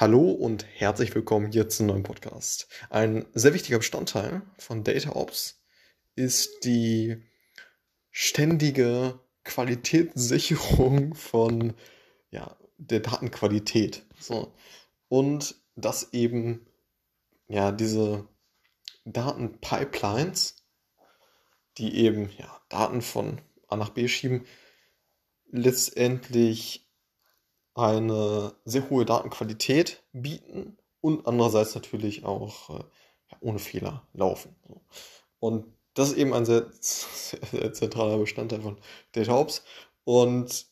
Hallo und herzlich willkommen hier zum neuen Podcast. Ein sehr wichtiger Bestandteil von DataOps ist die ständige Qualitätssicherung von ja, der Datenqualität. So. Und dass eben ja diese Datenpipelines, die eben ja, Daten von A nach B schieben, letztendlich eine sehr hohe Datenqualität bieten und andererseits natürlich auch äh, ohne Fehler laufen. Und das ist eben ein sehr, sehr zentraler Bestandteil von DataOps. Und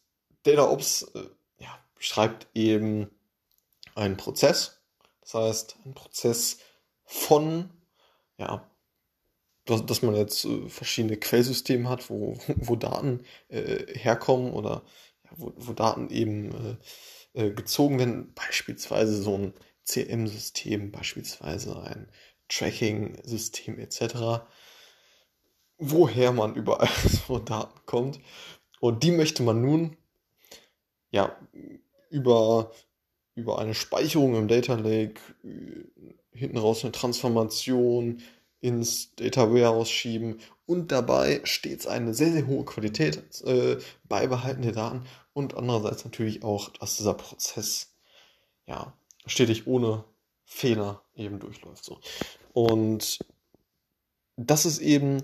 DataOps äh, ja, beschreibt eben einen Prozess. Das heißt, ein Prozess von, ja, dass, dass man jetzt äh, verschiedene Quellsysteme hat, wo, wo Daten äh, herkommen oder wo, wo Daten eben äh, äh, gezogen werden, beispielsweise so ein CM-System, beispielsweise ein Tracking-System etc., woher man überall so Daten kommt. Und die möchte man nun ja über, über eine Speicherung im Data Lake, äh, hinten raus eine Transformation ins Data Warehouse schieben und dabei stets eine sehr, sehr hohe Qualität äh, beibehaltene Daten und andererseits natürlich auch, dass dieser Prozess ja stetig ohne Fehler eben durchläuft. So. Und das ist eben,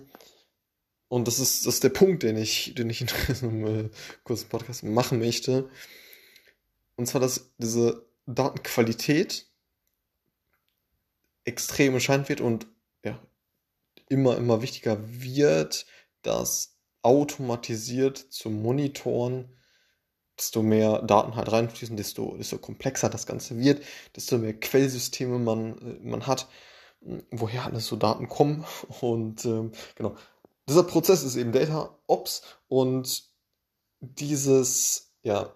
und das ist, das ist der Punkt, den ich, den ich in diesem äh, kurzen Podcast machen möchte. Und zwar, dass diese Datenqualität extrem entscheidend wird und ja, immer, immer wichtiger wird, das automatisiert zu monitoren, desto mehr Daten halt reinfließen, desto, desto komplexer das Ganze wird, desto mehr Quellsysteme man, äh, man hat, woher alles so Daten kommen. Und ähm, genau, dieser Prozess ist eben Data Ops und dieses, ja,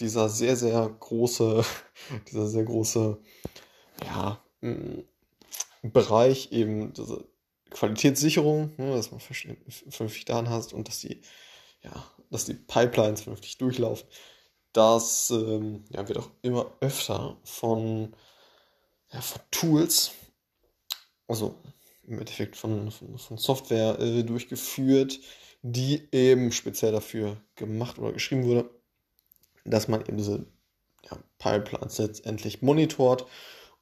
dieser sehr, sehr große, dieser sehr große, ja, Bereich eben Qualitätssicherung, ne, dass man vernünftig Daten hast und dass die, ja, dass die Pipelines vernünftig durchlaufen. Das ähm, ja, wird auch immer öfter von, ja, von Tools, also im Endeffekt von, von, von Software äh, durchgeführt, die eben speziell dafür gemacht oder geschrieben wurde, dass man eben diese ja, Pipelines letztendlich monitort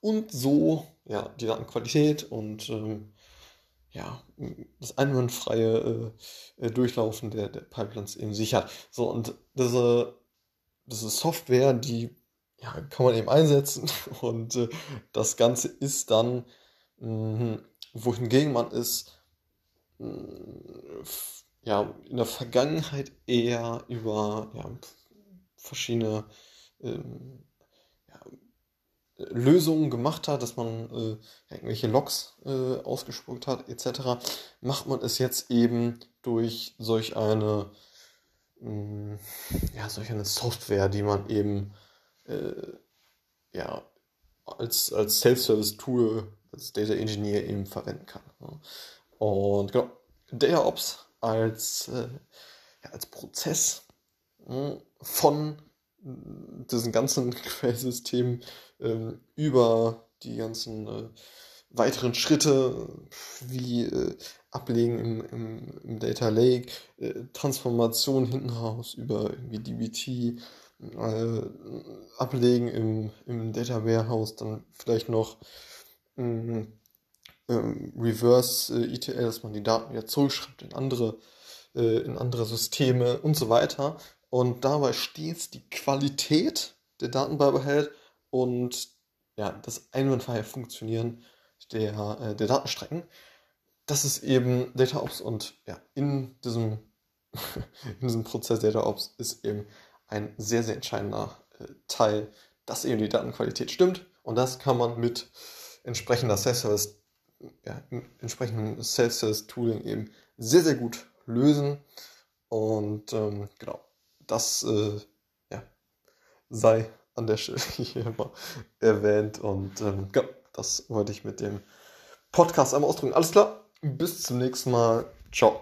und so ja, die Datenqualität und ähm, ja, das einwandfreie äh, äh, Durchlaufen der, der Pipelines eben sichert. So, und diese, diese Software, die ja, kann man eben einsetzen und äh, das Ganze ist dann, mh, wohingegen man ist, mh, ja, in der Vergangenheit eher über ja, verschiedene ähm, Lösungen gemacht hat, dass man äh, irgendwelche Logs äh, ausgespuckt hat, etc., macht man es jetzt eben durch solch eine, mh, mm, ja, solch eine Software, die man eben äh, ja, als, als Self-Service-Tool, als Data Engineer eben verwenden kann. Ja. Und genau, DataOps als, äh, ja, als Prozess mh, hm, von diesen ganzen Quellsystemen ähm, über die ganzen äh, weiteren Schritte wie äh, Ablegen im, im, im, Data Lake, äh, Transformation hinten raus über irgendwie DBT, äh, Ablegen im, im Data Warehouse, dann vielleicht noch ähm, ähm, Reverse äh, ETL, dass man die Daten wieder zurückschreibt in andere, äh, in andere Systeme und so weiter und dabei stets die Qualität der Daten beibehält und ja, das einwandfreie Funktionieren der, äh, der Datenstrecken. Das ist eben DataOps und ja, in diesem, in diesem Prozess DataOps ist eben ein sehr, sehr entscheidender äh, Teil, dass eben die Datenqualität stimmt. Und das kann man mit entsprechender Self-Service, ja, entsprechendem Self-Service-Tooling eben sehr, sehr gut lösen. Und ähm, genau, das äh, ja, sei an der Stelle hier mal erwähnt. Und ähm, ja, das wollte ich mit dem Podcast einmal ausdrücken. Alles klar, bis zum nächsten Mal. Ciao.